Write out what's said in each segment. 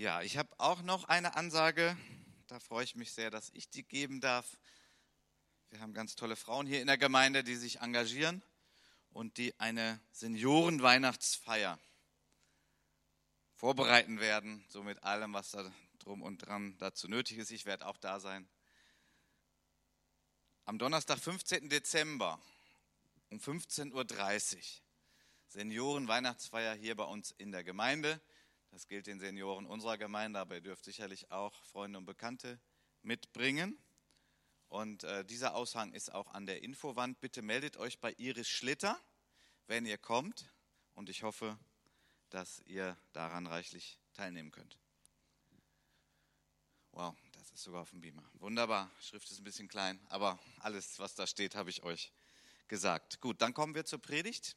Ja, ich habe auch noch eine Ansage. Da freue ich mich sehr, dass ich die geben darf. Wir haben ganz tolle Frauen hier in der Gemeinde, die sich engagieren und die eine Seniorenweihnachtsfeier vorbereiten werden, so mit allem, was da drum und dran dazu nötig ist. Ich werde auch da sein. Am Donnerstag, 15. Dezember um 15.30 Uhr Seniorenweihnachtsfeier hier bei uns in der Gemeinde. Das gilt den Senioren unserer Gemeinde, aber ihr dürft sicherlich auch Freunde und Bekannte mitbringen. Und äh, dieser Aushang ist auch an der Infowand. Bitte meldet euch bei Iris Schlitter, wenn ihr kommt. Und ich hoffe, dass ihr daran reichlich teilnehmen könnt. Wow, das ist sogar auf dem Beamer. Wunderbar. Schrift ist ein bisschen klein, aber alles, was da steht, habe ich euch gesagt. Gut, dann kommen wir zur Predigt.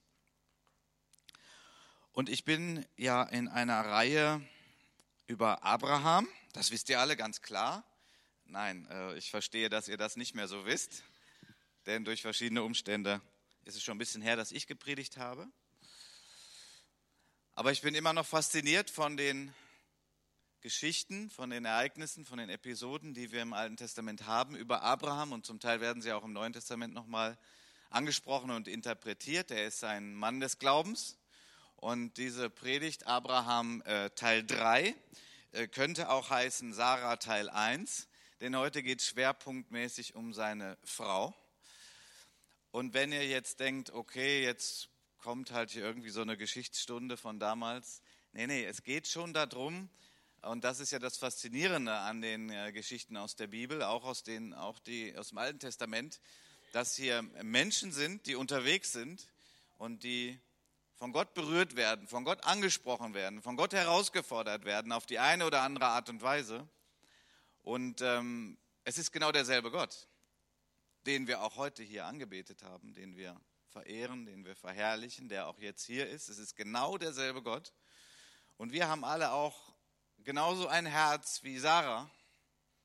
Und ich bin ja in einer Reihe über Abraham. Das wisst ihr alle ganz klar. Nein, äh, ich verstehe, dass ihr das nicht mehr so wisst, denn durch verschiedene Umstände ist es schon ein bisschen her, dass ich gepredigt habe. Aber ich bin immer noch fasziniert von den Geschichten, von den Ereignissen, von den Episoden, die wir im Alten Testament haben über Abraham und zum Teil werden sie auch im Neuen Testament nochmal angesprochen und interpretiert. Er ist ein Mann des Glaubens und diese Predigt Abraham äh, Teil 3 äh, könnte auch heißen Sarah Teil 1, denn heute geht es schwerpunktmäßig um seine Frau. Und wenn ihr jetzt denkt, okay, jetzt kommt halt hier irgendwie so eine Geschichtsstunde von damals. Nee, nee, es geht schon darum, und das ist ja das Faszinierende an den äh, Geschichten aus der Bibel, auch aus, den, auch die, aus dem Alten Testament, dass hier Menschen sind, die unterwegs sind und die von Gott berührt werden, von Gott angesprochen werden, von Gott herausgefordert werden auf die eine oder andere Art und Weise. Und ähm, es ist genau derselbe Gott, den wir auch heute hier angebetet haben, den wir verehren, den wir verherrlichen, der auch jetzt hier ist. Es ist genau derselbe Gott. Und wir haben alle auch genauso ein Herz wie Sarah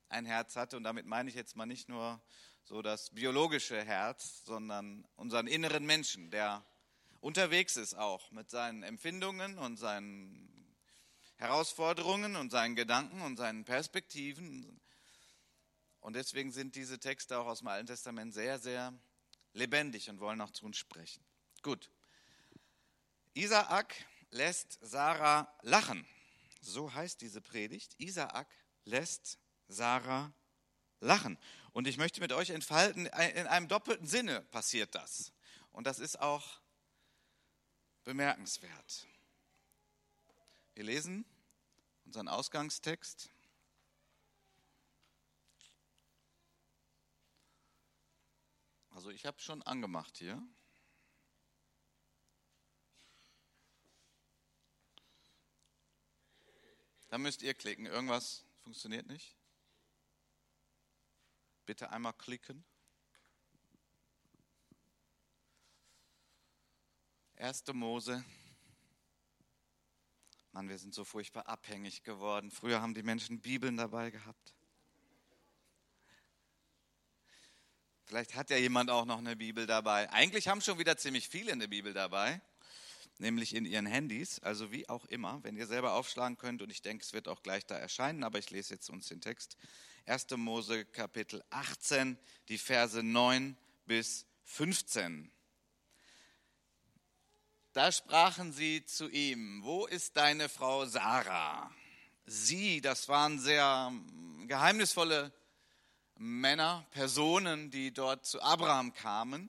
ein Herz hatte. Und damit meine ich jetzt mal nicht nur so das biologische Herz, sondern unseren inneren Menschen, der unterwegs ist auch mit seinen Empfindungen und seinen Herausforderungen und seinen Gedanken und seinen Perspektiven. Und deswegen sind diese Texte auch aus dem Alten Testament sehr, sehr lebendig und wollen auch zu uns sprechen. Gut. Isaak lässt Sarah lachen. So heißt diese Predigt. Isaak lässt Sarah lachen. Und ich möchte mit euch entfalten, in einem doppelten Sinne passiert das. Und das ist auch bemerkenswert. Wir lesen unseren Ausgangstext. Also ich habe schon angemacht hier. Da müsst ihr klicken. Irgendwas funktioniert nicht. Bitte einmal klicken. 1. Mose. Mann, wir sind so furchtbar abhängig geworden. Früher haben die Menschen Bibeln dabei gehabt. Vielleicht hat ja jemand auch noch eine Bibel dabei. Eigentlich haben schon wieder ziemlich viele eine Bibel dabei, nämlich in ihren Handys. Also wie auch immer, wenn ihr selber aufschlagen könnt. Und ich denke, es wird auch gleich da erscheinen, aber ich lese jetzt uns den Text. 1. Mose Kapitel 18, die Verse 9 bis 15. Da sprachen sie zu ihm, wo ist deine Frau Sarah? Sie, das waren sehr geheimnisvolle Männer, Personen, die dort zu Abraham kamen.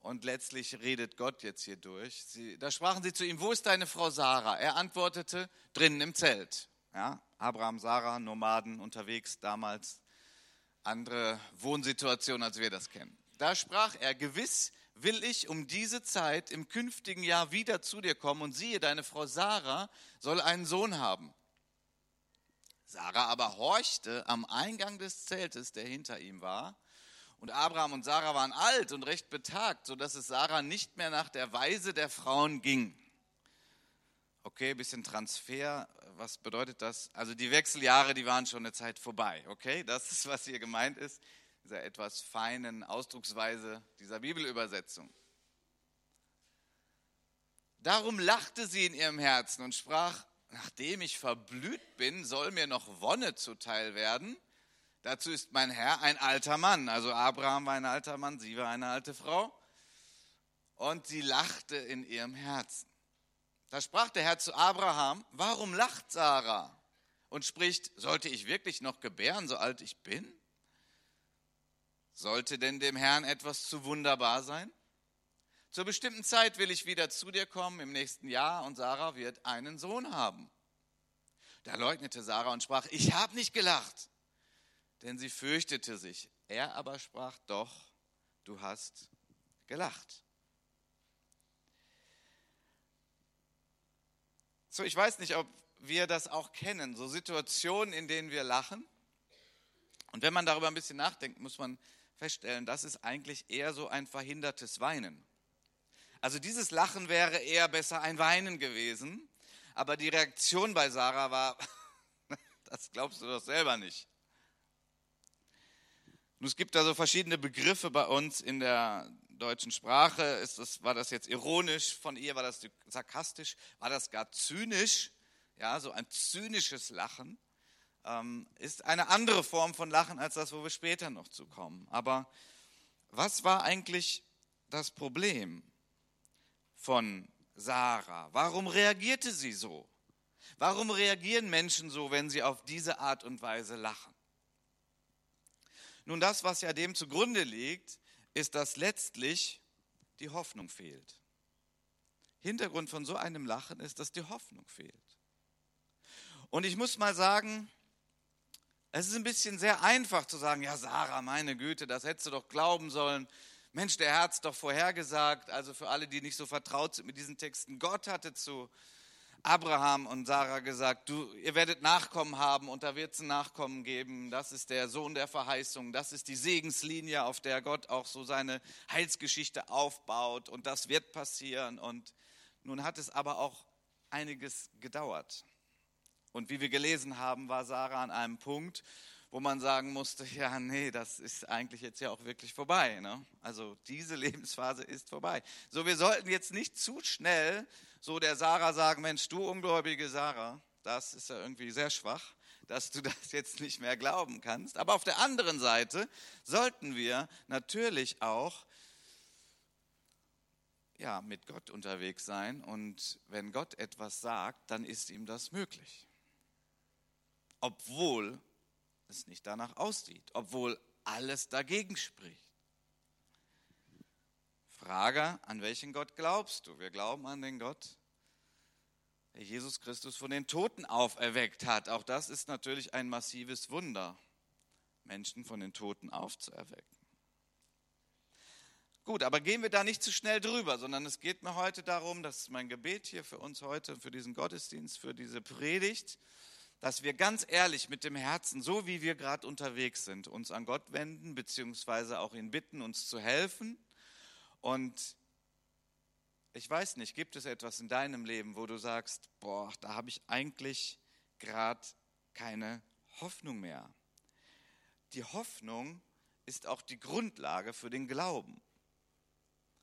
Und letztlich redet Gott jetzt hier durch. Sie, da sprachen sie zu ihm, wo ist deine Frau Sarah? Er antwortete, drinnen im Zelt. Ja, Abraham, Sarah, Nomaden unterwegs damals, andere Wohnsituation, als wir das kennen. Da sprach er, gewiss will ich um diese Zeit im künftigen Jahr wieder zu dir kommen und siehe, deine Frau Sarah soll einen Sohn haben. Sarah aber horchte am Eingang des Zeltes, der hinter ihm war. Und Abraham und Sarah waren alt und recht betagt, sodass es Sarah nicht mehr nach der Weise der Frauen ging. Okay, bisschen Transfer. Was bedeutet das? Also die Wechseljahre, die waren schon eine Zeit vorbei. Okay, das ist, was hier gemeint ist dieser etwas feinen Ausdrucksweise dieser Bibelübersetzung. Darum lachte sie in ihrem Herzen und sprach, nachdem ich verblüht bin, soll mir noch Wonne zuteil werden. Dazu ist mein Herr ein alter Mann. Also Abraham war ein alter Mann, sie war eine alte Frau. Und sie lachte in ihrem Herzen. Da sprach der Herr zu Abraham, warum lacht Sarah? Und spricht, sollte ich wirklich noch gebären, so alt ich bin? Sollte denn dem Herrn etwas zu wunderbar sein? Zur bestimmten Zeit will ich wieder zu dir kommen im nächsten Jahr und Sarah wird einen Sohn haben. Da leugnete Sarah und sprach, ich habe nicht gelacht, denn sie fürchtete sich. Er aber sprach, doch, du hast gelacht. So, ich weiß nicht, ob wir das auch kennen, so Situationen, in denen wir lachen. Und wenn man darüber ein bisschen nachdenkt, muss man feststellen, das ist eigentlich eher so ein verhindertes Weinen. Also dieses Lachen wäre eher besser ein Weinen gewesen, aber die Reaktion bei Sarah war, das glaubst du doch selber nicht. Nun, es gibt da so verschiedene Begriffe bei uns in der deutschen Sprache. Ist das, war das jetzt ironisch von ihr? War das sarkastisch? War das gar zynisch? Ja, so ein zynisches Lachen ähm, ist eine andere Form von Lachen als das, wo wir später noch zu kommen. Aber was war eigentlich das Problem? von Sarah? Warum reagierte sie so? Warum reagieren Menschen so, wenn sie auf diese Art und Weise lachen? Nun, das, was ja dem zugrunde liegt, ist, dass letztlich die Hoffnung fehlt. Hintergrund von so einem Lachen ist, dass die Hoffnung fehlt. Und ich muss mal sagen, es ist ein bisschen sehr einfach zu sagen, ja Sarah, meine Güte, das hättest du doch glauben sollen. Mensch, der es doch vorhergesagt, also für alle, die nicht so vertraut sind mit diesen Texten, Gott hatte zu Abraham und Sarah gesagt, du, ihr werdet Nachkommen haben und da wird es ein Nachkommen geben. Das ist der Sohn der Verheißung. Das ist die Segenslinie, auf der Gott auch so seine Heilsgeschichte aufbaut. Und das wird passieren. Und nun hat es aber auch einiges gedauert. Und wie wir gelesen haben, war Sarah an einem Punkt, wo man sagen musste, ja, nee, das ist eigentlich jetzt ja auch wirklich vorbei. Ne? Also diese Lebensphase ist vorbei. So, wir sollten jetzt nicht zu schnell so der Sarah sagen, Mensch, du ungläubige Sarah, das ist ja irgendwie sehr schwach, dass du das jetzt nicht mehr glauben kannst. Aber auf der anderen Seite sollten wir natürlich auch ja, mit Gott unterwegs sein und wenn Gott etwas sagt, dann ist ihm das möglich. Obwohl es nicht danach aussieht, obwohl alles dagegen spricht. Frage, an welchen Gott glaubst du? Wir glauben an den Gott, der Jesus Christus von den Toten auferweckt hat. Auch das ist natürlich ein massives Wunder, Menschen von den Toten aufzuerwecken. Gut, aber gehen wir da nicht zu schnell drüber, sondern es geht mir heute darum, das ist mein Gebet hier für uns heute, für diesen Gottesdienst, für diese Predigt, dass wir ganz ehrlich mit dem Herzen, so wie wir gerade unterwegs sind, uns an Gott wenden, beziehungsweise auch ihn bitten, uns zu helfen. Und ich weiß nicht, gibt es etwas in deinem Leben, wo du sagst, boah, da habe ich eigentlich gerade keine Hoffnung mehr. Die Hoffnung ist auch die Grundlage für den Glauben.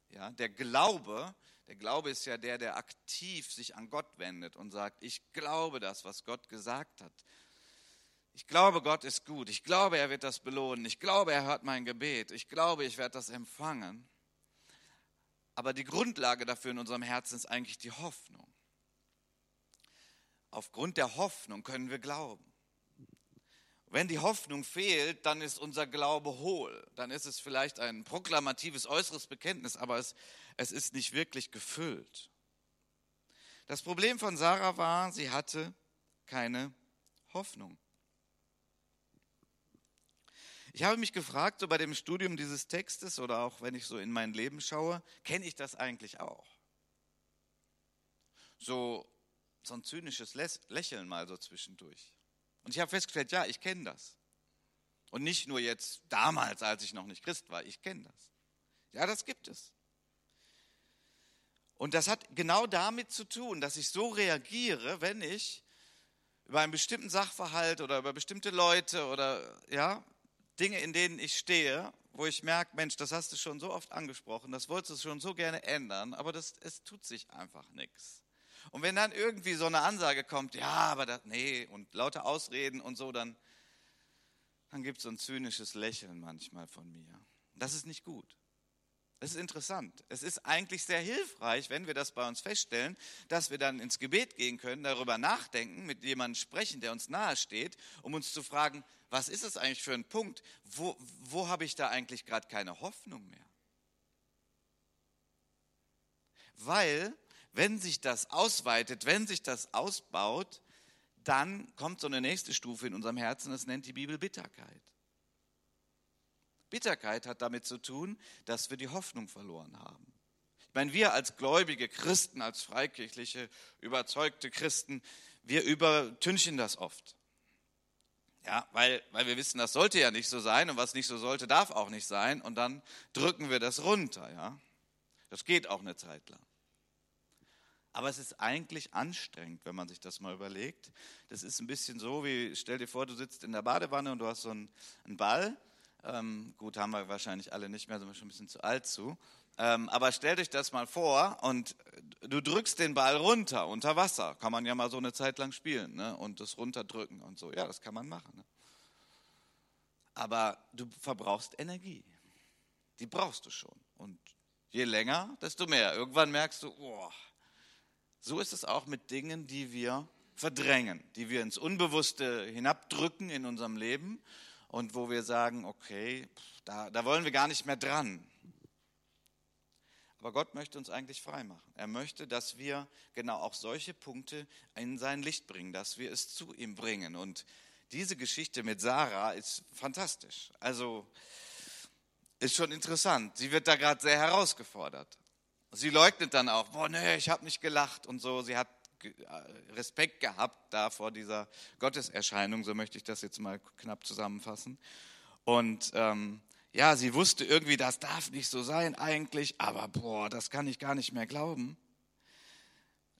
Ja, der Glaube der Glaube ist ja der, der aktiv sich an Gott wendet und sagt, ich glaube das, was Gott gesagt hat. Ich glaube, Gott ist gut. Ich glaube, er wird das belohnen. Ich glaube, er hört mein Gebet. Ich glaube, ich werde das empfangen. Aber die Grundlage dafür in unserem Herzen ist eigentlich die Hoffnung. Aufgrund der Hoffnung können wir glauben. Wenn die Hoffnung fehlt, dann ist unser Glaube hohl. Dann ist es vielleicht ein proklamatives äußeres Bekenntnis, aber es, es ist nicht wirklich gefüllt. Das Problem von Sarah war, sie hatte keine Hoffnung. Ich habe mich gefragt, so bei dem Studium dieses Textes oder auch wenn ich so in mein Leben schaue, kenne ich das eigentlich auch? So, so ein zynisches Lächeln mal so zwischendurch. Und ich habe festgestellt, ja, ich kenne das. Und nicht nur jetzt damals, als ich noch nicht Christ war, ich kenne das. Ja, das gibt es. Und das hat genau damit zu tun, dass ich so reagiere, wenn ich über einen bestimmten Sachverhalt oder über bestimmte Leute oder ja, Dinge, in denen ich stehe, wo ich merke, Mensch, das hast du schon so oft angesprochen, das wolltest du schon so gerne ändern, aber das, es tut sich einfach nichts. Und wenn dann irgendwie so eine Ansage kommt, ja, aber das, nee, und lauter Ausreden und so, dann, dann gibt es so ein zynisches Lächeln manchmal von mir. Das ist nicht gut. Es ist interessant. Es ist eigentlich sehr hilfreich, wenn wir das bei uns feststellen, dass wir dann ins Gebet gehen können, darüber nachdenken, mit jemandem sprechen, der uns nahe steht, um uns zu fragen, was ist es eigentlich für ein Punkt? Wo, wo habe ich da eigentlich gerade keine Hoffnung mehr? Weil, wenn sich das ausweitet, wenn sich das ausbaut, dann kommt so eine nächste Stufe in unserem Herzen, das nennt die Bibel Bitterkeit. Bitterkeit hat damit zu tun, dass wir die Hoffnung verloren haben. Ich meine, wir als gläubige Christen, als freikirchliche, überzeugte Christen, wir übertünchen das oft. Ja, weil, weil wir wissen, das sollte ja nicht so sein und was nicht so sollte, darf auch nicht sein und dann drücken wir das runter. Ja? Das geht auch eine Zeit lang. Aber es ist eigentlich anstrengend, wenn man sich das mal überlegt. Das ist ein bisschen so, wie stell dir vor, du sitzt in der Badewanne und du hast so einen, einen Ball ähm, gut, haben wir wahrscheinlich alle nicht mehr, sind wir schon ein bisschen zu alt zu. Ähm, aber stell dich das mal vor und du drückst den Ball runter unter Wasser. Kann man ja mal so eine Zeit lang spielen ne? und das runterdrücken und so. Ja, das kann man machen. Ne? Aber du verbrauchst Energie. Die brauchst du schon. Und je länger, desto mehr. Irgendwann merkst du, oh, so ist es auch mit Dingen, die wir verdrängen, die wir ins Unbewusste hinabdrücken in unserem Leben und wo wir sagen, okay, da, da wollen wir gar nicht mehr dran. Aber Gott möchte uns eigentlich frei machen. Er möchte, dass wir genau auch solche Punkte in sein Licht bringen, dass wir es zu ihm bringen. Und diese Geschichte mit Sarah ist fantastisch. Also ist schon interessant. Sie wird da gerade sehr herausgefordert. Sie leugnet dann auch, boah, nee, ich habe nicht gelacht und so. Sie hat äh, Respekt gehabt da vor dieser Gotteserscheinung, so möchte ich das jetzt mal knapp zusammenfassen. Und ähm, ja, sie wusste irgendwie, das darf nicht so sein eigentlich, aber boah, das kann ich gar nicht mehr glauben.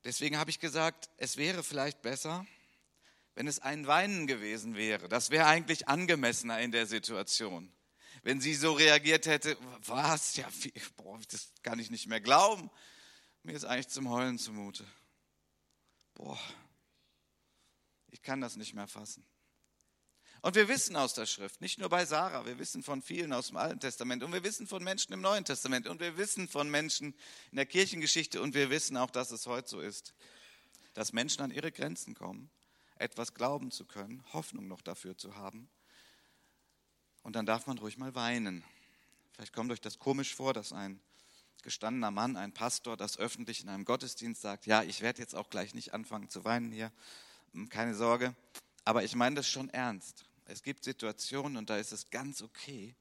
Deswegen habe ich gesagt, es wäre vielleicht besser, wenn es ein Weinen gewesen wäre. Das wäre eigentlich angemessener in der Situation. Wenn sie so reagiert hätte, was, ja, boah, das kann ich nicht mehr glauben. Mir ist eigentlich zum Heulen zumute boah, ich kann das nicht mehr fassen. Und wir wissen aus der Schrift, nicht nur bei Sarah, wir wissen von vielen aus dem Alten Testament und wir wissen von Menschen im Neuen Testament und wir wissen von Menschen in der Kirchengeschichte und wir wissen auch, dass es heute so ist, dass Menschen an ihre Grenzen kommen, etwas glauben zu können, Hoffnung noch dafür zu haben. Und dann darf man ruhig mal weinen. Vielleicht kommt euch das komisch vor, dass ein gestandener Mann, ein Pastor, das öffentlich in einem Gottesdienst sagt, ja, ich werde jetzt auch gleich nicht anfangen zu weinen hier, hm, keine Sorge, aber ich meine das schon ernst. Es gibt Situationen und da ist es ganz okay,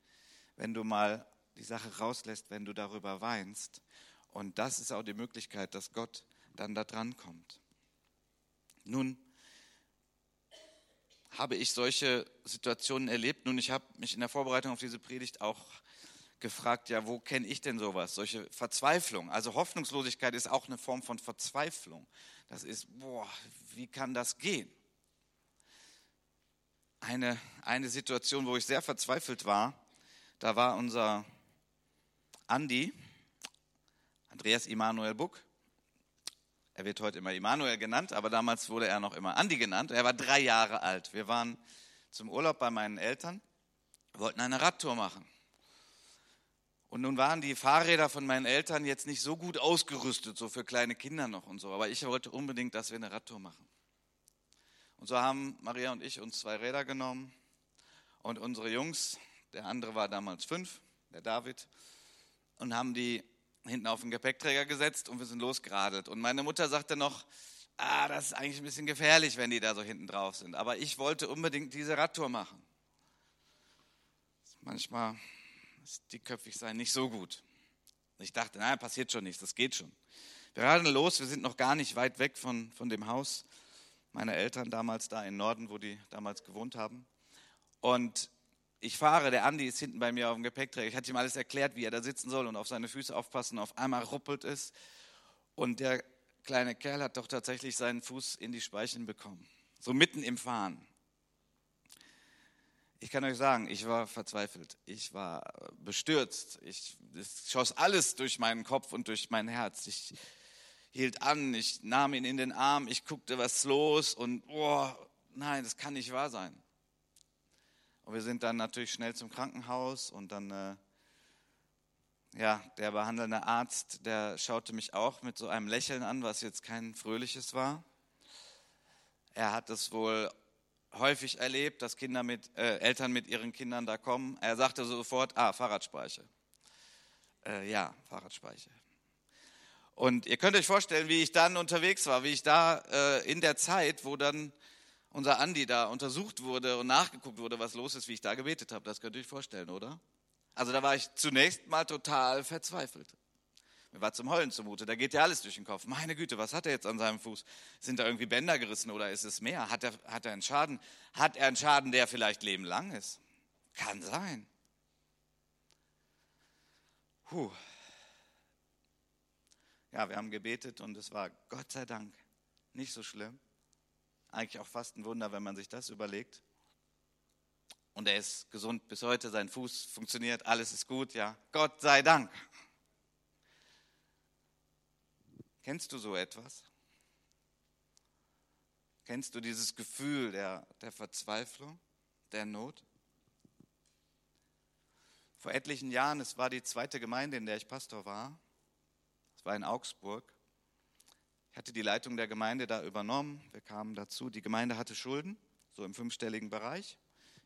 wenn du mal die Sache rauslässt, wenn du darüber weinst. Und das ist auch die Möglichkeit, dass Gott dann da dran kommt. Nun habe ich solche Situationen erlebt. Nun, ich habe mich in der Vorbereitung auf diese Predigt auch gefragt, ja, wo kenne ich denn sowas? Solche Verzweiflung. Also Hoffnungslosigkeit ist auch eine Form von Verzweiflung. Das ist, boah, wie kann das gehen? Eine, eine Situation, wo ich sehr verzweifelt war, da war unser Andi, Andreas Immanuel Buck. Er wird heute immer Immanuel genannt, aber damals wurde er noch immer Andi genannt. Er war drei Jahre alt. Wir waren zum Urlaub bei meinen Eltern, wollten eine Radtour machen. Und nun waren die Fahrräder von meinen Eltern jetzt nicht so gut ausgerüstet, so für kleine Kinder noch und so. Aber ich wollte unbedingt, dass wir eine Radtour machen. Und so haben Maria und ich uns zwei Räder genommen und unsere Jungs, der andere war damals fünf, der David, und haben die hinten auf den Gepäckträger gesetzt und wir sind losgeradelt. Und meine Mutter sagte noch, ah, das ist eigentlich ein bisschen gefährlich, wenn die da so hinten drauf sind. Aber ich wollte unbedingt diese Radtour machen. Manchmal dickköpfig sein nicht so gut. Ich dachte, naja, passiert schon nichts, das geht schon. Wir radeln los, wir sind noch gar nicht weit weg von, von dem Haus meiner Eltern damals da im Norden, wo die damals gewohnt haben. Und ich fahre, der Andi ist hinten bei mir auf dem Gepäckträger. Ich hatte ihm alles erklärt, wie er da sitzen soll und auf seine Füße aufpassen. Auf einmal ruppelt es und der kleine Kerl hat doch tatsächlich seinen Fuß in die Speichen bekommen. So mitten im Fahren. Ich kann euch sagen, ich war verzweifelt, ich war bestürzt, ich, es schoss alles durch meinen Kopf und durch mein Herz. Ich, hielt an, ich nahm ihn in den Arm, ich guckte, was los und boah, nein, das kann nicht wahr sein. Und wir sind dann natürlich schnell zum Krankenhaus und dann, äh, ja, der behandelnde Arzt, der schaute mich auch mit so einem Lächeln an, was jetzt kein fröhliches war. Er hat es wohl häufig erlebt, dass Kinder mit, äh, Eltern mit ihren Kindern da kommen. Er sagte sofort, ah, Fahrradspeiche. Äh, ja, Fahrradspeiche. Und ihr könnt euch vorstellen, wie ich dann unterwegs war, wie ich da äh, in der Zeit, wo dann unser Andi da untersucht wurde und nachgeguckt wurde, was los ist, wie ich da gebetet habe. Das könnt ihr euch vorstellen, oder? Also da war ich zunächst mal total verzweifelt. Mir war zum Heulen zumute, da geht ja alles durch den Kopf. Meine Güte, was hat er jetzt an seinem Fuß? Sind da irgendwie Bänder gerissen oder ist es mehr? Hat er, hat er einen Schaden? Hat er einen Schaden, der vielleicht lebenlang ist? Kann sein. Puh. Ja, wir haben gebetet und es war Gott sei Dank nicht so schlimm. Eigentlich auch fast ein Wunder, wenn man sich das überlegt. Und er ist gesund bis heute, sein Fuß funktioniert, alles ist gut, ja. Gott sei Dank. Kennst du so etwas? Kennst du dieses Gefühl der, der Verzweiflung, der Not? Vor etlichen Jahren, es war die zweite Gemeinde, in der ich Pastor war, es war in Augsburg. Hatte die Leitung der Gemeinde da übernommen. Wir kamen dazu. Die Gemeinde hatte Schulden, so im fünfstelligen Bereich.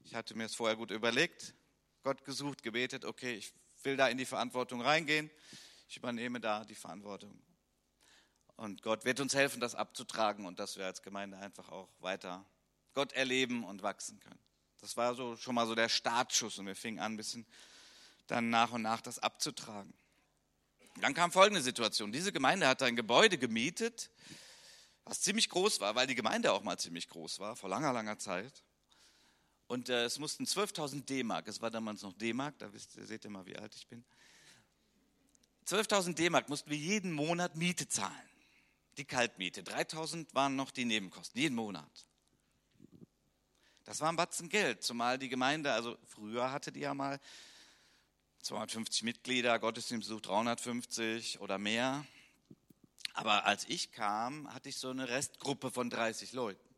Ich hatte mir es vorher gut überlegt, Gott gesucht, gebetet, okay, ich will da in die Verantwortung reingehen. Ich übernehme da die Verantwortung. Und Gott wird uns helfen, das abzutragen und dass wir als Gemeinde einfach auch weiter Gott erleben und wachsen können. Das war so schon mal so der Startschuss und wir fingen an, ein bisschen dann nach und nach das abzutragen. Dann kam folgende Situation. Diese Gemeinde hatte ein Gebäude gemietet, was ziemlich groß war, weil die Gemeinde auch mal ziemlich groß war, vor langer, langer Zeit. Und äh, es mussten 12.000 D-Mark, es war damals noch D-Mark, da wisst, seht ihr mal, wie alt ich bin. 12.000 D-Mark mussten wir jeden Monat Miete zahlen. Die Kaltmiete. 3.000 waren noch die Nebenkosten, jeden Monat. Das war ein Batzen Geld, zumal die Gemeinde, also früher hatte die ja mal 250 Mitglieder, Gottesdienstbesuch 350 oder mehr. Aber als ich kam, hatte ich so eine Restgruppe von 30 Leuten.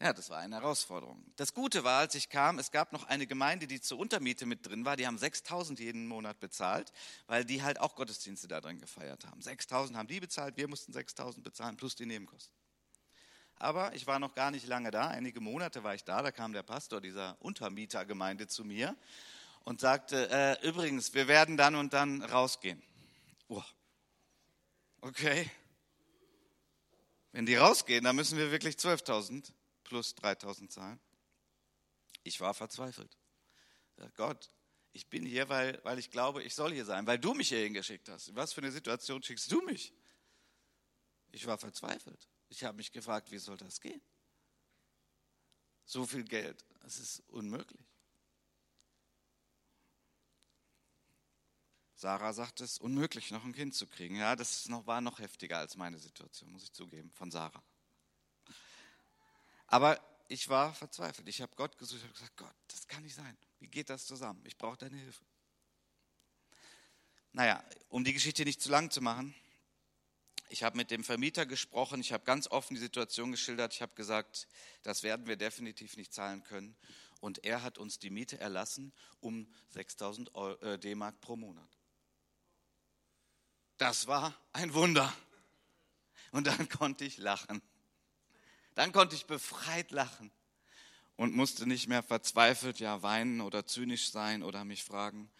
Ja, das war eine Herausforderung. Das Gute war, als ich kam, es gab noch eine Gemeinde, die zur Untermiete mit drin war. Die haben 6000 jeden Monat bezahlt, weil die halt auch Gottesdienste da drin gefeiert haben. 6000 haben die bezahlt, wir mussten 6000 bezahlen plus die Nebenkosten. Aber ich war noch gar nicht lange da, einige Monate war ich da, da kam der Pastor dieser Untermietergemeinde zu mir und sagte, äh, übrigens, wir werden dann und dann rausgehen. Oh. Okay. Wenn die rausgehen, dann müssen wir wirklich 12.000 plus 3.000 zahlen. Ich war verzweifelt. Gott, ich bin hier, weil, weil ich glaube, ich soll hier sein, weil du mich hierhin geschickt hast. Was für eine Situation schickst du mich? Ich war verzweifelt. Ich habe mich gefragt, wie soll das gehen? So viel Geld, es ist unmöglich. Sarah sagt es, unmöglich, noch ein Kind zu kriegen. Ja, das noch, war noch heftiger als meine Situation, muss ich zugeben, von Sarah. Aber ich war verzweifelt. Ich habe Gott gesucht, ich habe gesagt, Gott, das kann nicht sein. Wie geht das zusammen? Ich brauche deine Hilfe. Naja, um die Geschichte nicht zu lang zu machen, ich habe mit dem Vermieter gesprochen, ich habe ganz offen die Situation geschildert, ich habe gesagt, das werden wir definitiv nicht zahlen können. Und er hat uns die Miete erlassen um 6000 äh, D-Mark pro Monat. Das war ein Wunder. Und dann konnte ich lachen. Dann konnte ich befreit lachen und musste nicht mehr verzweifelt ja weinen oder zynisch sein oder mich fragen,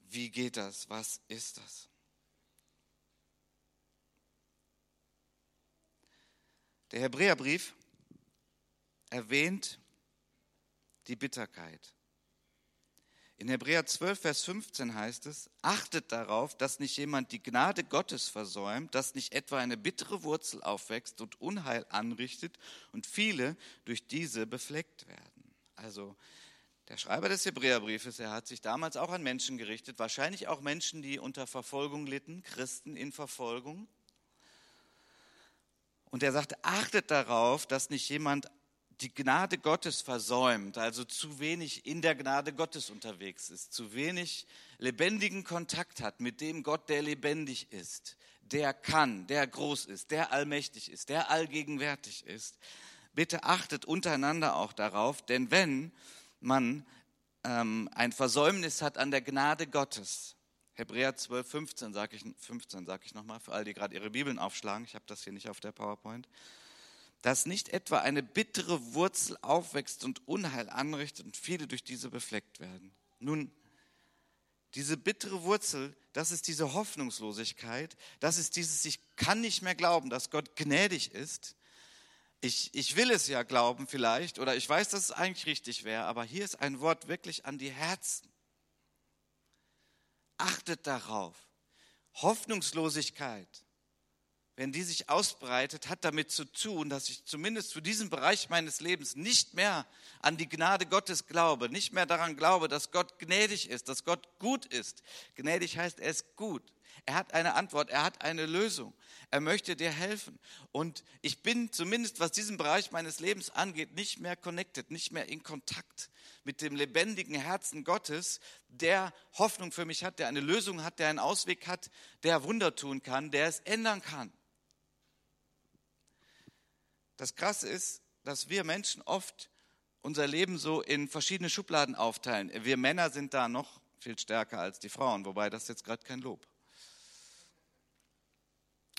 wie geht das? Was ist das? Der Hebräerbrief erwähnt die Bitterkeit. In Hebräer 12, Vers 15 heißt es, achtet darauf, dass nicht jemand die Gnade Gottes versäumt, dass nicht etwa eine bittere Wurzel aufwächst und Unheil anrichtet und viele durch diese befleckt werden. Also der Schreiber des Hebräerbriefes, er hat sich damals auch an Menschen gerichtet, wahrscheinlich auch Menschen, die unter Verfolgung litten, Christen in Verfolgung. Und er sagte, achtet darauf, dass nicht jemand die Gnade Gottes versäumt, also zu wenig in der Gnade Gottes unterwegs ist, zu wenig lebendigen Kontakt hat mit dem Gott, der lebendig ist, der kann, der groß ist, der allmächtig ist, der allgegenwärtig ist, bitte achtet untereinander auch darauf, denn wenn man ähm, ein Versäumnis hat an der Gnade Gottes, Hebräer 12, 15 sage ich, 15 sag ich nochmal, für alle, die gerade ihre Bibeln aufschlagen, ich habe das hier nicht auf der PowerPoint, dass nicht etwa eine bittere Wurzel aufwächst und Unheil anrichtet und viele durch diese befleckt werden. Nun, diese bittere Wurzel, das ist diese Hoffnungslosigkeit, das ist dieses, ich kann nicht mehr glauben, dass Gott gnädig ist. Ich, ich will es ja glauben vielleicht oder ich weiß, dass es eigentlich richtig wäre, aber hier ist ein Wort wirklich an die Herzen. Achtet darauf. Hoffnungslosigkeit wenn die sich ausbreitet, hat damit zu tun, dass ich zumindest für diesen Bereich meines Lebens nicht mehr an die Gnade Gottes glaube, nicht mehr daran glaube, dass Gott gnädig ist, dass Gott gut ist. Gnädig heißt, er ist gut. Er hat eine Antwort, er hat eine Lösung. Er möchte dir helfen. Und ich bin zumindest, was diesen Bereich meines Lebens angeht, nicht mehr connected, nicht mehr in Kontakt mit dem lebendigen Herzen Gottes, der Hoffnung für mich hat, der eine Lösung hat, der einen Ausweg hat, der Wunder tun kann, der es ändern kann. Das Krasse ist, dass wir Menschen oft unser Leben so in verschiedene Schubladen aufteilen. Wir Männer sind da noch viel stärker als die Frauen, wobei das jetzt gerade kein Lob.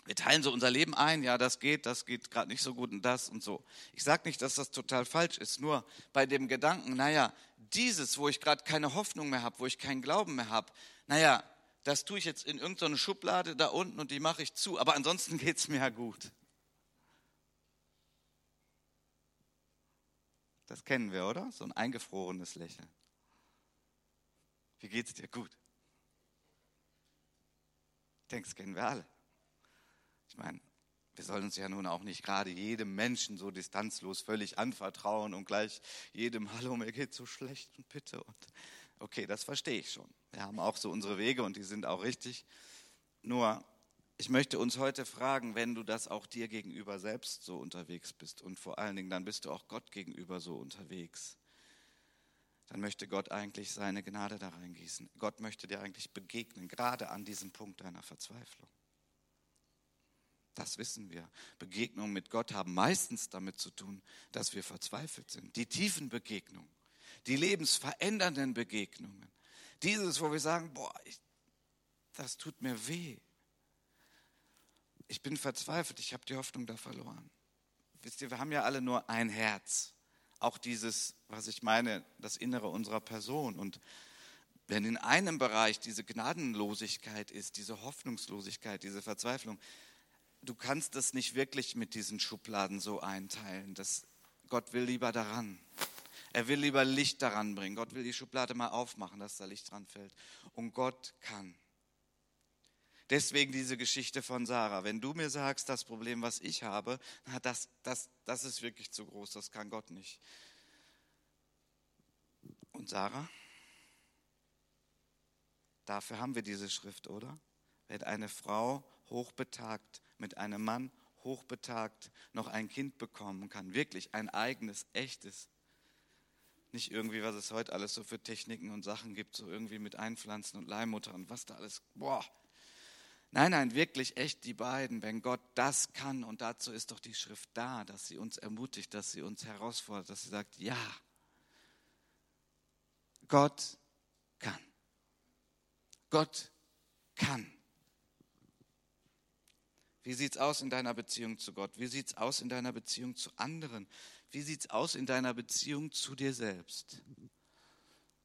Wir teilen so unser Leben ein, ja, das geht, das geht gerade nicht so gut und das und so. Ich sage nicht, dass das total falsch ist, nur bei dem Gedanken, naja, dieses, wo ich gerade keine Hoffnung mehr habe, wo ich keinen Glauben mehr habe, naja, das tue ich jetzt in irgendeine Schublade da unten und die mache ich zu, aber ansonsten geht es mir ja gut. Das kennen wir, oder? So ein eingefrorenes Lächeln. Wie geht's dir? Gut. Ich denke, das kennen wir alle. Ich meine, wir sollen uns ja nun auch nicht gerade jedem Menschen so distanzlos völlig anvertrauen und gleich jedem, hallo, mir geht so schlecht und bitte. Und okay, das verstehe ich schon. Wir haben auch so unsere Wege und die sind auch richtig. Nur ich möchte uns heute fragen, wenn du das auch dir gegenüber selbst so unterwegs bist und vor allen Dingen dann bist du auch Gott gegenüber so unterwegs, dann möchte Gott eigentlich seine Gnade da reingießen. Gott möchte dir eigentlich begegnen, gerade an diesem Punkt deiner Verzweiflung. Das wissen wir. Begegnungen mit Gott haben meistens damit zu tun, dass wir verzweifelt sind. Die tiefen Begegnungen, die lebensverändernden Begegnungen. Dieses, wo wir sagen, boah, ich, das tut mir weh ich bin verzweifelt, ich habe die Hoffnung da verloren. Wisst ihr, wir haben ja alle nur ein Herz. Auch dieses, was ich meine, das Innere unserer Person. Und wenn in einem Bereich diese Gnadenlosigkeit ist, diese Hoffnungslosigkeit, diese Verzweiflung, du kannst das nicht wirklich mit diesen Schubladen so einteilen. Das, Gott will lieber daran. Er will lieber Licht daran bringen. Gott will die Schublade mal aufmachen, dass da Licht dran fällt. Und Gott kann. Deswegen diese Geschichte von Sarah. Wenn du mir sagst, das Problem, was ich habe, das, das, das ist wirklich zu groß, das kann Gott nicht. Und Sarah? Dafür haben wir diese Schrift, oder? Wenn eine Frau hochbetagt mit einem Mann hochbetagt noch ein Kind bekommen kann, wirklich ein eigenes, echtes, nicht irgendwie, was es heute alles so für Techniken und Sachen gibt, so irgendwie mit Einpflanzen und Leihmutter und was da alles, boah, Nein, nein, wirklich echt die beiden, wenn Gott das kann und dazu ist doch die Schrift da, dass sie uns ermutigt, dass sie uns herausfordert, dass sie sagt, ja, Gott kann. Gott kann. Wie sieht es aus in deiner Beziehung zu Gott? Wie sieht es aus in deiner Beziehung zu anderen? Wie sieht es aus in deiner Beziehung zu dir selbst?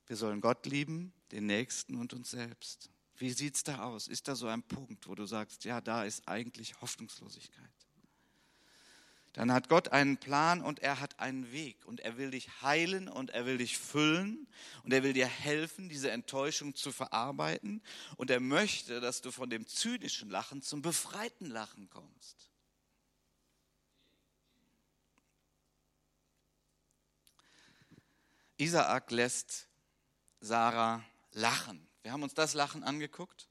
Wir sollen Gott lieben, den Nächsten und uns selbst. Wie sieht es da aus? Ist da so ein Punkt, wo du sagst, ja, da ist eigentlich Hoffnungslosigkeit? Dann hat Gott einen Plan und er hat einen Weg und er will dich heilen und er will dich füllen und er will dir helfen, diese Enttäuschung zu verarbeiten und er möchte, dass du von dem zynischen Lachen zum befreiten Lachen kommst. Isaak lässt Sarah lachen. Wir haben uns das Lachen angeguckt,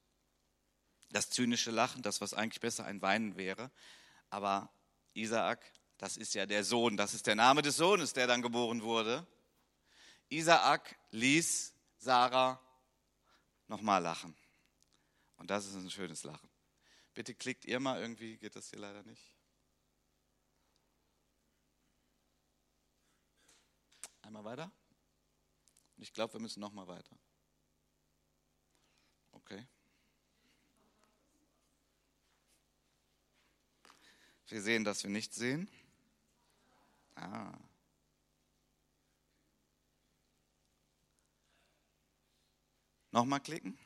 das zynische Lachen, das, was eigentlich besser ein Weinen wäre. Aber Isaak, das ist ja der Sohn, das ist der Name des Sohnes, der dann geboren wurde. Isaak ließ Sarah nochmal lachen. Und das ist ein schönes Lachen. Bitte klickt ihr mal, irgendwie geht das hier leider nicht. Einmal weiter. Ich glaube, wir müssen nochmal weiter. Okay. Wir sehen, dass wir nichts sehen. Ah. Nochmal klicken.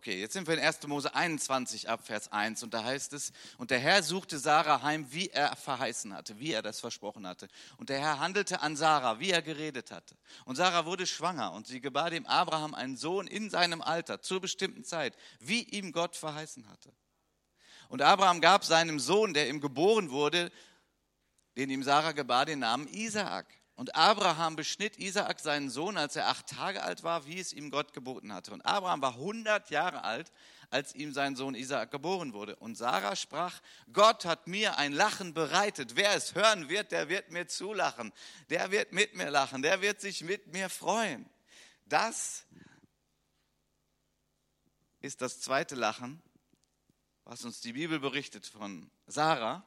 Okay, jetzt sind wir in 1. Mose 21 ab Vers 1 und da heißt es, und der Herr suchte Sarah heim, wie er verheißen hatte, wie er das versprochen hatte. Und der Herr handelte an Sarah, wie er geredet hatte. Und Sarah wurde schwanger und sie gebar dem Abraham einen Sohn in seinem Alter, zur bestimmten Zeit, wie ihm Gott verheißen hatte. Und Abraham gab seinem Sohn, der ihm geboren wurde, den ihm Sarah gebar, den Namen Isaak. Und Abraham beschnitt Isaak seinen Sohn, als er acht Tage alt war, wie es ihm Gott geboten hatte. Und Abraham war 100 Jahre alt, als ihm sein Sohn Isaak geboren wurde. Und Sarah sprach, Gott hat mir ein Lachen bereitet. Wer es hören wird, der wird mir zulachen. Der wird mit mir lachen. Der wird sich mit mir freuen. Das ist das zweite Lachen, was uns die Bibel berichtet von Sarah.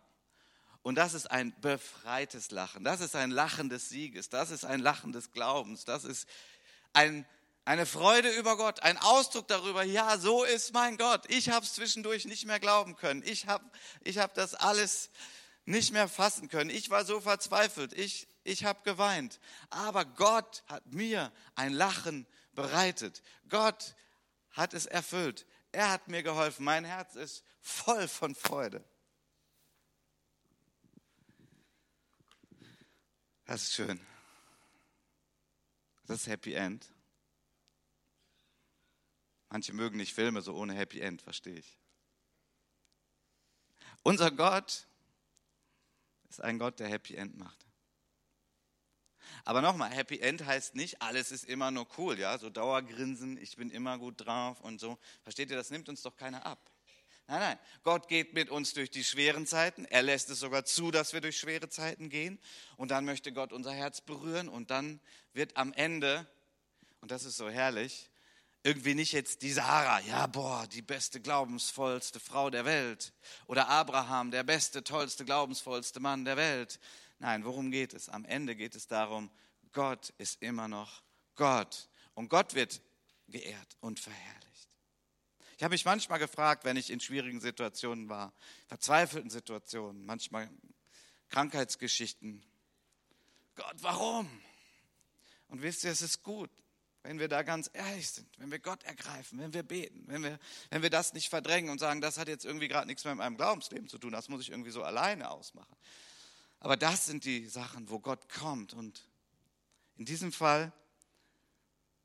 Und das ist ein befreites Lachen. Das ist ein Lachen des Sieges. Das ist ein Lachen des Glaubens. Das ist ein, eine Freude über Gott, ein Ausdruck darüber, ja, so ist mein Gott. Ich habe es zwischendurch nicht mehr glauben können. Ich habe ich hab das alles nicht mehr fassen können. Ich war so verzweifelt. Ich, ich habe geweint. Aber Gott hat mir ein Lachen bereitet. Gott hat es erfüllt. Er hat mir geholfen. Mein Herz ist voll von Freude. Das ist schön. Das ist Happy End. Manche mögen nicht Filme so ohne Happy End, verstehe ich. Unser Gott ist ein Gott, der Happy End macht. Aber nochmal, Happy End heißt nicht, alles ist immer nur cool, ja, so Dauergrinsen, ich bin immer gut drauf und so. Versteht ihr, das nimmt uns doch keiner ab. Nein, nein, Gott geht mit uns durch die schweren Zeiten. Er lässt es sogar zu, dass wir durch schwere Zeiten gehen. Und dann möchte Gott unser Herz berühren. Und dann wird am Ende, und das ist so herrlich, irgendwie nicht jetzt die Sarah, ja, boah, die beste, glaubensvollste Frau der Welt. Oder Abraham, der beste, tollste, glaubensvollste Mann der Welt. Nein, worum geht es? Am Ende geht es darum, Gott ist immer noch Gott. Und Gott wird geehrt und verherrlicht. Ich habe mich manchmal gefragt, wenn ich in schwierigen Situationen war, verzweifelten Situationen, manchmal Krankheitsgeschichten, Gott, warum? Und wisst ihr, es ist gut, wenn wir da ganz ehrlich sind, wenn wir Gott ergreifen, wenn wir beten, wenn wir, wenn wir das nicht verdrängen und sagen, das hat jetzt irgendwie gerade nichts mehr mit meinem Glaubensleben zu tun, das muss ich irgendwie so alleine ausmachen. Aber das sind die Sachen, wo Gott kommt. Und in diesem Fall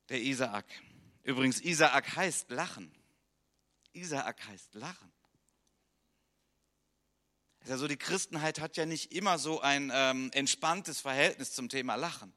der Isaak. Übrigens, Isaak heißt lachen. Isaak heißt lachen. Also die Christenheit hat ja nicht immer so ein ähm, entspanntes Verhältnis zum Thema Lachen.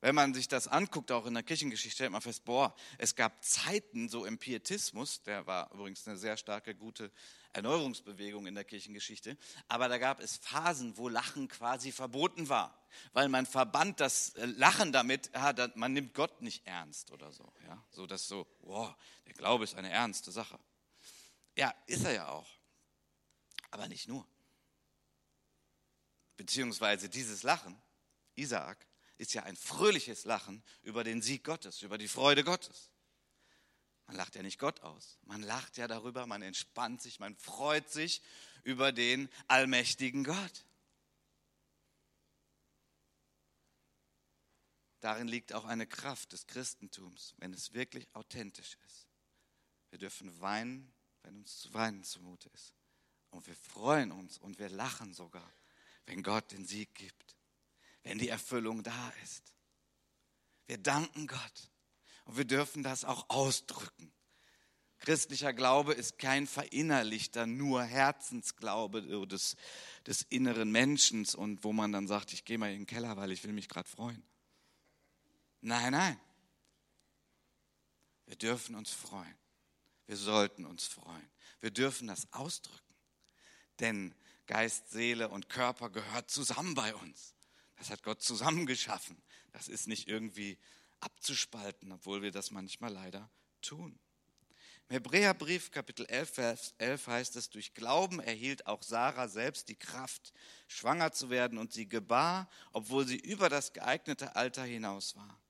Wenn man sich das anguckt, auch in der Kirchengeschichte, stellt man fest, boah, es gab Zeiten so im Pietismus, der war übrigens eine sehr starke, gute Erneuerungsbewegung in der Kirchengeschichte, aber da gab es Phasen, wo Lachen quasi verboten war, weil man verband das äh, Lachen damit, ja, man nimmt Gott nicht ernst oder so, ja, so dass so, boah, der Glaube ist eine ernste Sache. Ja, ist er ja auch, aber nicht nur. Beziehungsweise dieses Lachen, Isaak, ist ja ein fröhliches Lachen über den Sieg Gottes, über die Freude Gottes. Man lacht ja nicht Gott aus. Man lacht ja darüber, man entspannt sich, man freut sich über den allmächtigen Gott. Darin liegt auch eine Kraft des Christentums, wenn es wirklich authentisch ist. Wir dürfen weinen, wenn uns zu weinen zumute ist. Und wir freuen uns und wir lachen sogar, wenn Gott den Sieg gibt wenn die Erfüllung da ist. Wir danken Gott und wir dürfen das auch ausdrücken. Christlicher Glaube ist kein verinnerlichter, nur Herzensglaube des, des inneren Menschen und wo man dann sagt, ich gehe mal in den Keller, weil ich will mich gerade freuen. Nein, nein. Wir dürfen uns freuen. Wir sollten uns freuen. Wir dürfen das ausdrücken. Denn Geist, Seele und Körper gehört zusammen bei uns. Das hat Gott zusammengeschaffen. Das ist nicht irgendwie abzuspalten, obwohl wir das manchmal leider tun. Im Hebräerbrief Kapitel 11, Vers 11 heißt es, durch Glauben erhielt auch Sarah selbst die Kraft, schwanger zu werden und sie gebar, obwohl sie über das geeignete Alter hinaus war,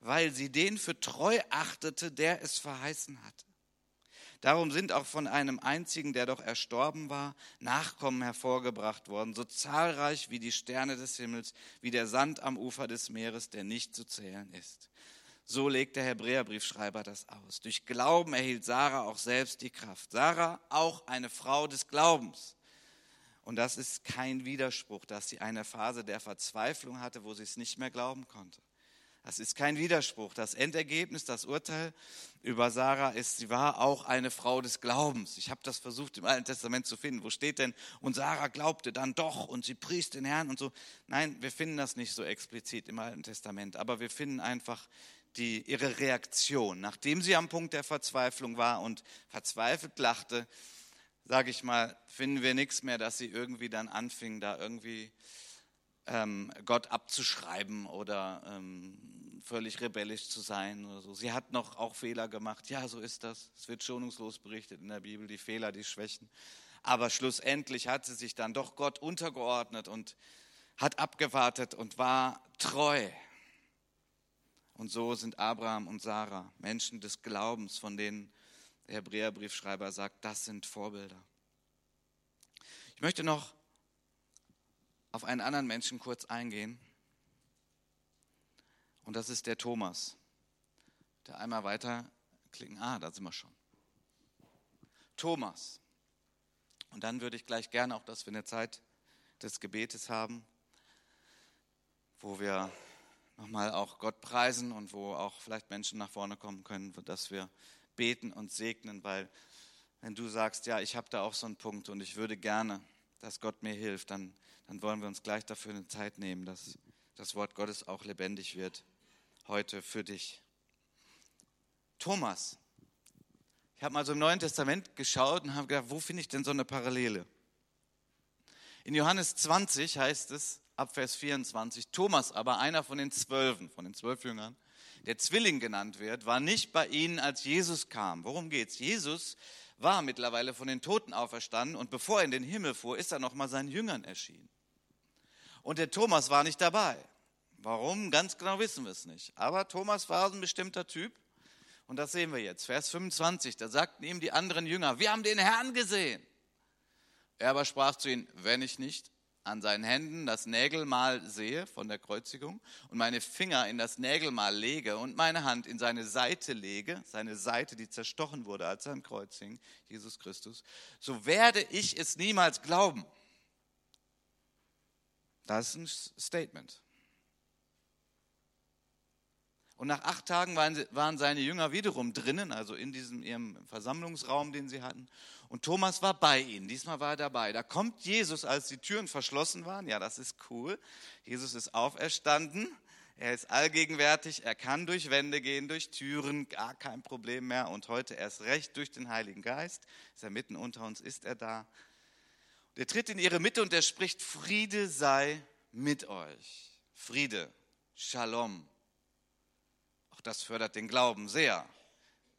weil sie den für treu achtete, der es verheißen hatte. Darum sind auch von einem einzigen, der doch erstorben war, Nachkommen hervorgebracht worden, so zahlreich wie die Sterne des Himmels, wie der Sand am Ufer des Meeres, der nicht zu zählen ist. So legt der Hebräerbriefschreiber das aus. Durch Glauben erhielt Sarah auch selbst die Kraft. Sarah auch eine Frau des Glaubens. Und das ist kein Widerspruch, dass sie eine Phase der Verzweiflung hatte, wo sie es nicht mehr glauben konnte. Das ist kein Widerspruch. Das Endergebnis, das Urteil über Sarah ist, sie war auch eine Frau des Glaubens. Ich habe das versucht im Alten Testament zu finden. Wo steht denn, und Sarah glaubte dann doch und sie pries den Herrn und so. Nein, wir finden das nicht so explizit im Alten Testament, aber wir finden einfach die, ihre Reaktion, nachdem sie am Punkt der Verzweiflung war und verzweifelt lachte, sage ich mal, finden wir nichts mehr, dass sie irgendwie dann anfing, da irgendwie ähm, Gott abzuschreiben oder ähm, völlig rebellisch zu sein oder so. Sie hat noch auch Fehler gemacht. Ja, so ist das. Es wird schonungslos berichtet in der Bibel, die Fehler, die Schwächen. Aber schlussendlich hat sie sich dann doch Gott untergeordnet und hat abgewartet und war treu. Und so sind Abraham und Sarah Menschen des Glaubens, von denen der Hebräerbriefschreiber sagt, das sind Vorbilder. Ich möchte noch auf einen anderen Menschen kurz eingehen. Und das ist der Thomas. Der einmal weiter klicken. Ah, da sind wir schon. Thomas. Und dann würde ich gleich gerne auch, dass wir eine Zeit des Gebetes haben, wo wir nochmal auch Gott preisen und wo auch vielleicht Menschen nach vorne kommen können, dass wir beten und segnen, weil wenn du sagst, ja, ich habe da auch so einen Punkt und ich würde gerne, dass Gott mir hilft, dann, dann wollen wir uns gleich dafür eine Zeit nehmen, dass das Wort Gottes auch lebendig wird heute für dich. Thomas, ich habe mal so im Neuen Testament geschaut und habe gedacht, wo finde ich denn so eine Parallele? In Johannes 20 heißt es, ab Vers 24. Thomas aber, einer von den Zwölfen, von den zwölf Jüngern, der Zwilling genannt wird, war nicht bei ihnen, als Jesus kam. Worum geht's? Jesus war mittlerweile von den Toten auferstanden und bevor er in den Himmel fuhr, ist er nochmal seinen Jüngern erschienen. Und der Thomas war nicht dabei. Warum? Ganz genau wissen wir es nicht. Aber Thomas war ein bestimmter Typ. Und das sehen wir jetzt. Vers 25, da sagten ihm die anderen Jünger, wir haben den Herrn gesehen. Er aber sprach zu ihnen, wenn ich nicht an seinen Händen das Nägelmal sehe von der Kreuzigung und meine Finger in das Nägelmal lege und meine Hand in seine Seite lege, seine Seite, die zerstochen wurde, als am Kreuz hing, Jesus Christus, so werde ich es niemals glauben. Das ist ein Statement. Und nach acht Tagen waren, waren seine Jünger wiederum drinnen, also in diesem ihrem Versammlungsraum, den sie hatten. Und Thomas war bei ihnen. Diesmal war er dabei. Da kommt Jesus, als die Türen verschlossen waren. Ja, das ist cool. Jesus ist auferstanden. Er ist allgegenwärtig. Er kann durch Wände gehen, durch Türen. Gar kein Problem mehr. Und heute erst recht durch den Heiligen Geist. Ist er mitten unter uns? Ist er da? Und er tritt in ihre Mitte und er spricht: Friede sei mit euch. Friede. Shalom das fördert den Glauben sehr.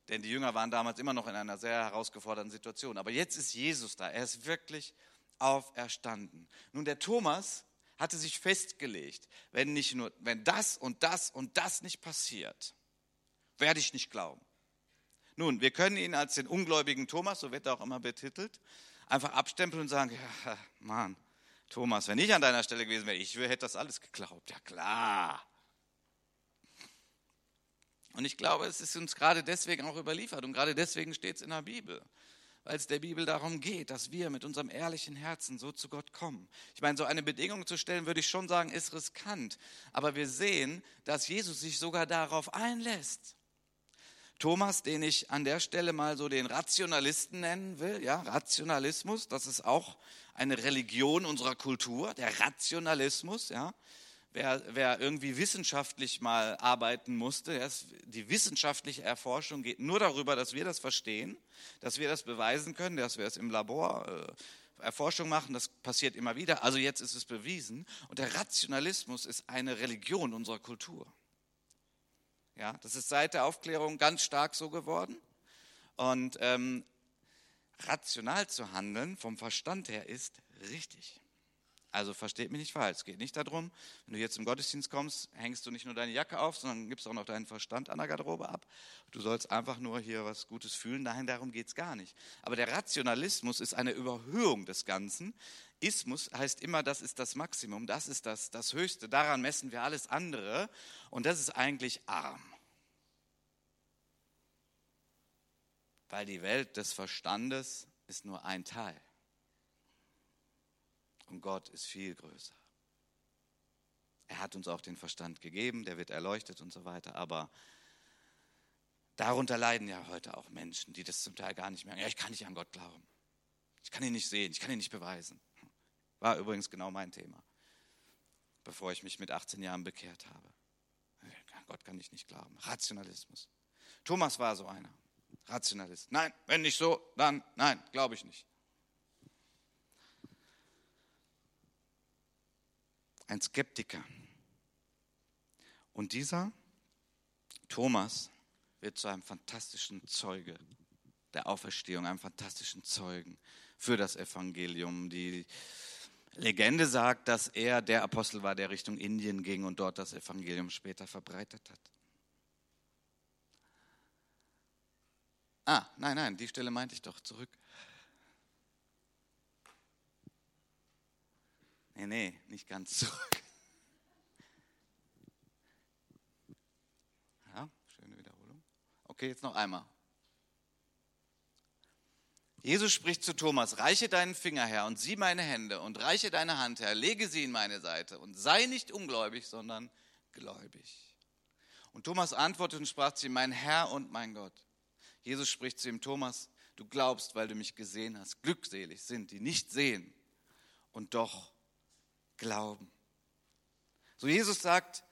Denn die Jünger waren damals immer noch in einer sehr herausgeforderten Situation. Aber jetzt ist Jesus da. Er ist wirklich auferstanden. Nun, der Thomas hatte sich festgelegt, wenn, nicht nur, wenn das und das und das nicht passiert, werde ich nicht glauben. Nun, wir können ihn als den ungläubigen Thomas, so wird er auch immer betitelt, einfach abstempeln und sagen, ja, Mann, Thomas, wenn ich an deiner Stelle gewesen wäre, ich hätte das alles geglaubt. Ja klar, und ich glaube, es ist uns gerade deswegen auch überliefert und gerade deswegen steht es in der Bibel, weil es der Bibel darum geht, dass wir mit unserem ehrlichen Herzen so zu Gott kommen. Ich meine, so eine Bedingung zu stellen, würde ich schon sagen, ist riskant. Aber wir sehen, dass Jesus sich sogar darauf einlässt. Thomas, den ich an der Stelle mal so den Rationalisten nennen will, ja, Rationalismus, das ist auch eine Religion unserer Kultur, der Rationalismus, ja wer, wer irgendwie wissenschaftlich mal arbeiten musste. Die wissenschaftliche Erforschung geht nur darüber, dass wir das verstehen, dass wir das beweisen können, dass wir es im Labor äh, Erforschung machen, das passiert immer wieder. Also jetzt ist es bewiesen. Und der Rationalismus ist eine Religion unserer Kultur. Ja, das ist seit der Aufklärung ganz stark so geworden. Und ähm, rational zu handeln vom Verstand her ist richtig. Also versteht mich nicht falsch. Es geht nicht darum, wenn du jetzt im Gottesdienst kommst, hängst du nicht nur deine Jacke auf, sondern gibst auch noch deinen Verstand an der Garderobe ab. Du sollst einfach nur hier was Gutes fühlen. Nein, darum geht es gar nicht. Aber der Rationalismus ist eine Überhöhung des Ganzen. Ismus heißt immer, das ist das Maximum, das ist das, das Höchste. Daran messen wir alles andere. Und das ist eigentlich arm. Weil die Welt des Verstandes ist nur ein Teil. Und Gott ist viel größer. Er hat uns auch den Verstand gegeben, der wird erleuchtet und so weiter. Aber darunter leiden ja heute auch Menschen, die das zum Teil gar nicht merken. Ja, ich kann nicht an Gott glauben. Ich kann ihn nicht sehen, ich kann ihn nicht beweisen. War übrigens genau mein Thema, bevor ich mich mit 18 Jahren bekehrt habe. An Gott kann ich nicht glauben. Rationalismus. Thomas war so einer. Rationalist. Nein, wenn nicht so, dann nein, glaube ich nicht. Ein Skeptiker. Und dieser Thomas wird zu einem fantastischen Zeuge der Auferstehung, einem fantastischen Zeugen für das Evangelium. Die Legende sagt, dass er der Apostel war, der Richtung Indien ging und dort das Evangelium später verbreitet hat. Ah, nein, nein, die Stelle meinte ich doch. Zurück. Nee, nee, nicht ganz zurück. Ja, schöne Wiederholung. Okay, jetzt noch einmal. Jesus spricht zu Thomas, reiche deinen Finger her und sieh meine Hände und reiche deine Hand her, lege sie in meine Seite und sei nicht ungläubig, sondern gläubig. Und Thomas antwortete und sprach zu ihm, mein Herr und mein Gott. Jesus spricht zu ihm, Thomas, du glaubst, weil du mich gesehen hast. Glückselig sind, die nicht sehen und doch glauben. So Jesus sagt,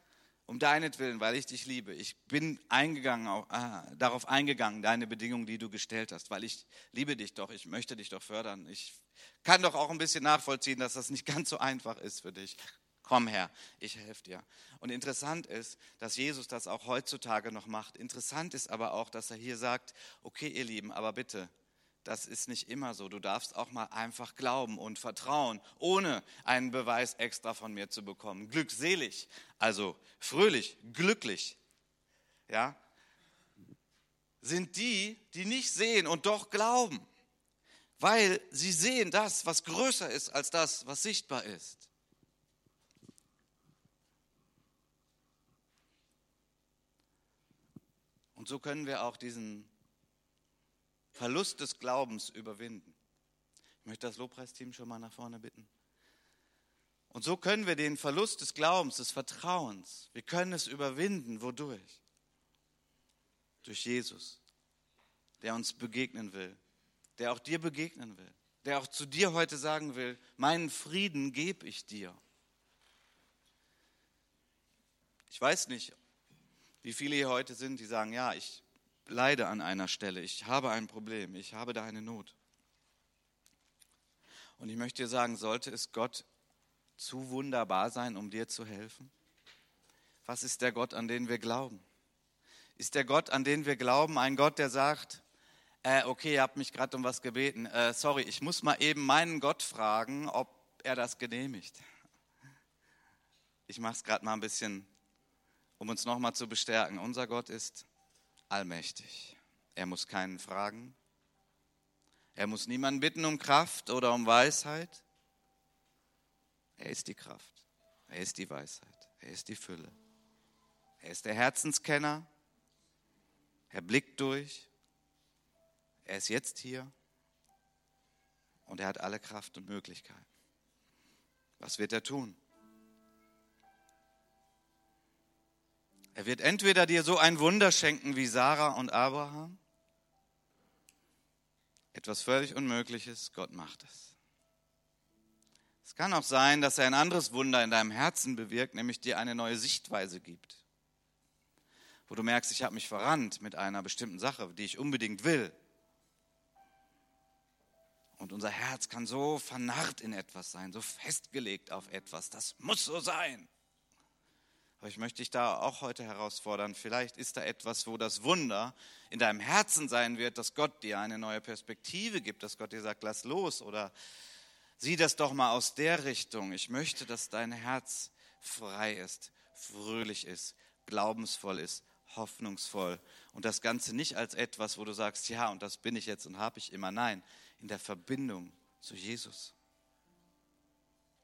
um deinetwillen, weil ich dich liebe, ich bin eingegangen, ah, darauf eingegangen, deine Bedingungen, die du gestellt hast, weil ich liebe dich doch, ich möchte dich doch fördern. Ich kann doch auch ein bisschen nachvollziehen, dass das nicht ganz so einfach ist für dich komm her, ich helfe dir. Und interessant ist, dass Jesus das auch heutzutage noch macht. Interessant ist aber auch, dass er hier sagt, okay ihr Lieben, aber bitte, das ist nicht immer so. Du darfst auch mal einfach glauben und vertrauen, ohne einen Beweis extra von mir zu bekommen. Glückselig, also fröhlich, glücklich, ja, sind die, die nicht sehen und doch glauben, weil sie sehen das, was größer ist als das, was sichtbar ist. Und so können wir auch diesen Verlust des Glaubens überwinden. Ich möchte das Lobpreisteam schon mal nach vorne bitten. Und so können wir den Verlust des Glaubens, des Vertrauens, wir können es überwinden. Wodurch? Durch Jesus, der uns begegnen will, der auch dir begegnen will, der auch zu dir heute sagen will, meinen Frieden gebe ich dir. Ich weiß nicht, wie viele hier heute sind, die sagen, ja, ich leide an einer Stelle, ich habe ein Problem, ich habe da eine Not. Und ich möchte dir sagen, sollte es Gott zu wunderbar sein, um dir zu helfen? Was ist der Gott, an den wir glauben? Ist der Gott, an den wir glauben, ein Gott, der sagt, äh, okay, ihr habt mich gerade um was gebeten, äh, sorry, ich muss mal eben meinen Gott fragen, ob er das genehmigt. Ich mache es gerade mal ein bisschen um uns nochmal zu bestärken. Unser Gott ist allmächtig. Er muss keinen fragen. Er muss niemanden bitten um Kraft oder um Weisheit. Er ist die Kraft. Er ist die Weisheit. Er ist die Fülle. Er ist der Herzenskenner. Er blickt durch. Er ist jetzt hier. Und er hat alle Kraft und Möglichkeiten. Was wird er tun? Er wird entweder dir so ein Wunder schenken wie Sarah und Abraham, etwas völlig Unmögliches, Gott macht es. Es kann auch sein, dass er ein anderes Wunder in deinem Herzen bewirkt, nämlich dir eine neue Sichtweise gibt, wo du merkst, ich habe mich verrannt mit einer bestimmten Sache, die ich unbedingt will. Und unser Herz kann so vernarrt in etwas sein, so festgelegt auf etwas. Das muss so sein. Aber ich möchte dich da auch heute herausfordern. Vielleicht ist da etwas, wo das Wunder in deinem Herzen sein wird, dass Gott dir eine neue Perspektive gibt, dass Gott dir sagt, lass los oder sieh das doch mal aus der Richtung. Ich möchte, dass dein Herz frei ist, fröhlich ist, glaubensvoll ist, hoffnungsvoll. Und das Ganze nicht als etwas, wo du sagst, ja, und das bin ich jetzt und habe ich immer. Nein, in der Verbindung zu Jesus.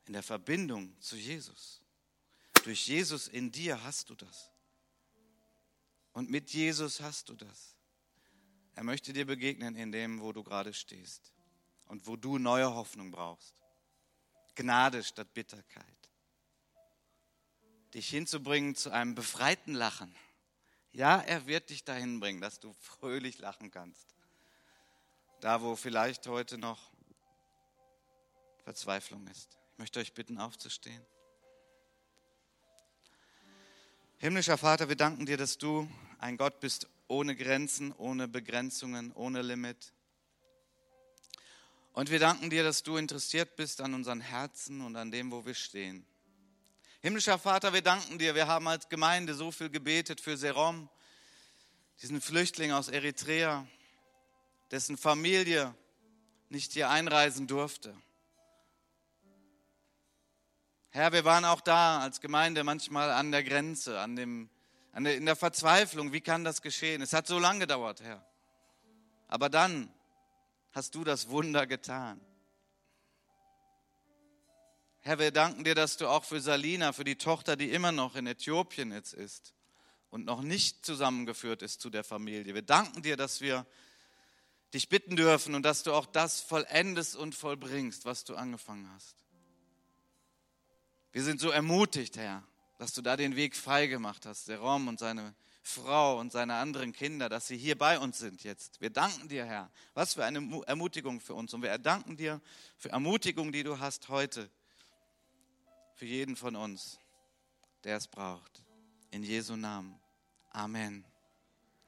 In der Verbindung zu Jesus. Durch Jesus in dir hast du das. Und mit Jesus hast du das. Er möchte dir begegnen in dem, wo du gerade stehst und wo du neue Hoffnung brauchst. Gnade statt Bitterkeit. Dich hinzubringen zu einem befreiten Lachen. Ja, er wird dich dahin bringen, dass du fröhlich lachen kannst. Da, wo vielleicht heute noch Verzweiflung ist. Ich möchte euch bitten, aufzustehen. Himmlischer Vater, wir danken dir, dass du ein Gott bist ohne Grenzen, ohne Begrenzungen, ohne Limit. Und wir danken dir, dass du interessiert bist an unseren Herzen und an dem, wo wir stehen. Himmlischer Vater, wir danken dir. Wir haben als Gemeinde so viel gebetet für Serom, diesen Flüchtling aus Eritrea, dessen Familie nicht hier einreisen durfte. Herr, wir waren auch da als Gemeinde manchmal an der Grenze, an dem, an der, in der Verzweiflung. Wie kann das geschehen? Es hat so lange gedauert, Herr. Aber dann hast du das Wunder getan. Herr, wir danken dir, dass du auch für Salina, für die Tochter, die immer noch in Äthiopien jetzt ist und noch nicht zusammengeführt ist zu der Familie. Wir danken dir, dass wir dich bitten dürfen und dass du auch das vollendest und vollbringst, was du angefangen hast. Wir sind so ermutigt, Herr, dass du da den Weg frei gemacht hast, der Rom und seine Frau und seine anderen Kinder, dass sie hier bei uns sind jetzt. Wir danken dir, Herr. Was für eine Ermutigung für uns. Und wir danken dir für Ermutigung, die du hast heute. Für jeden von uns, der es braucht. In Jesu Namen. Amen.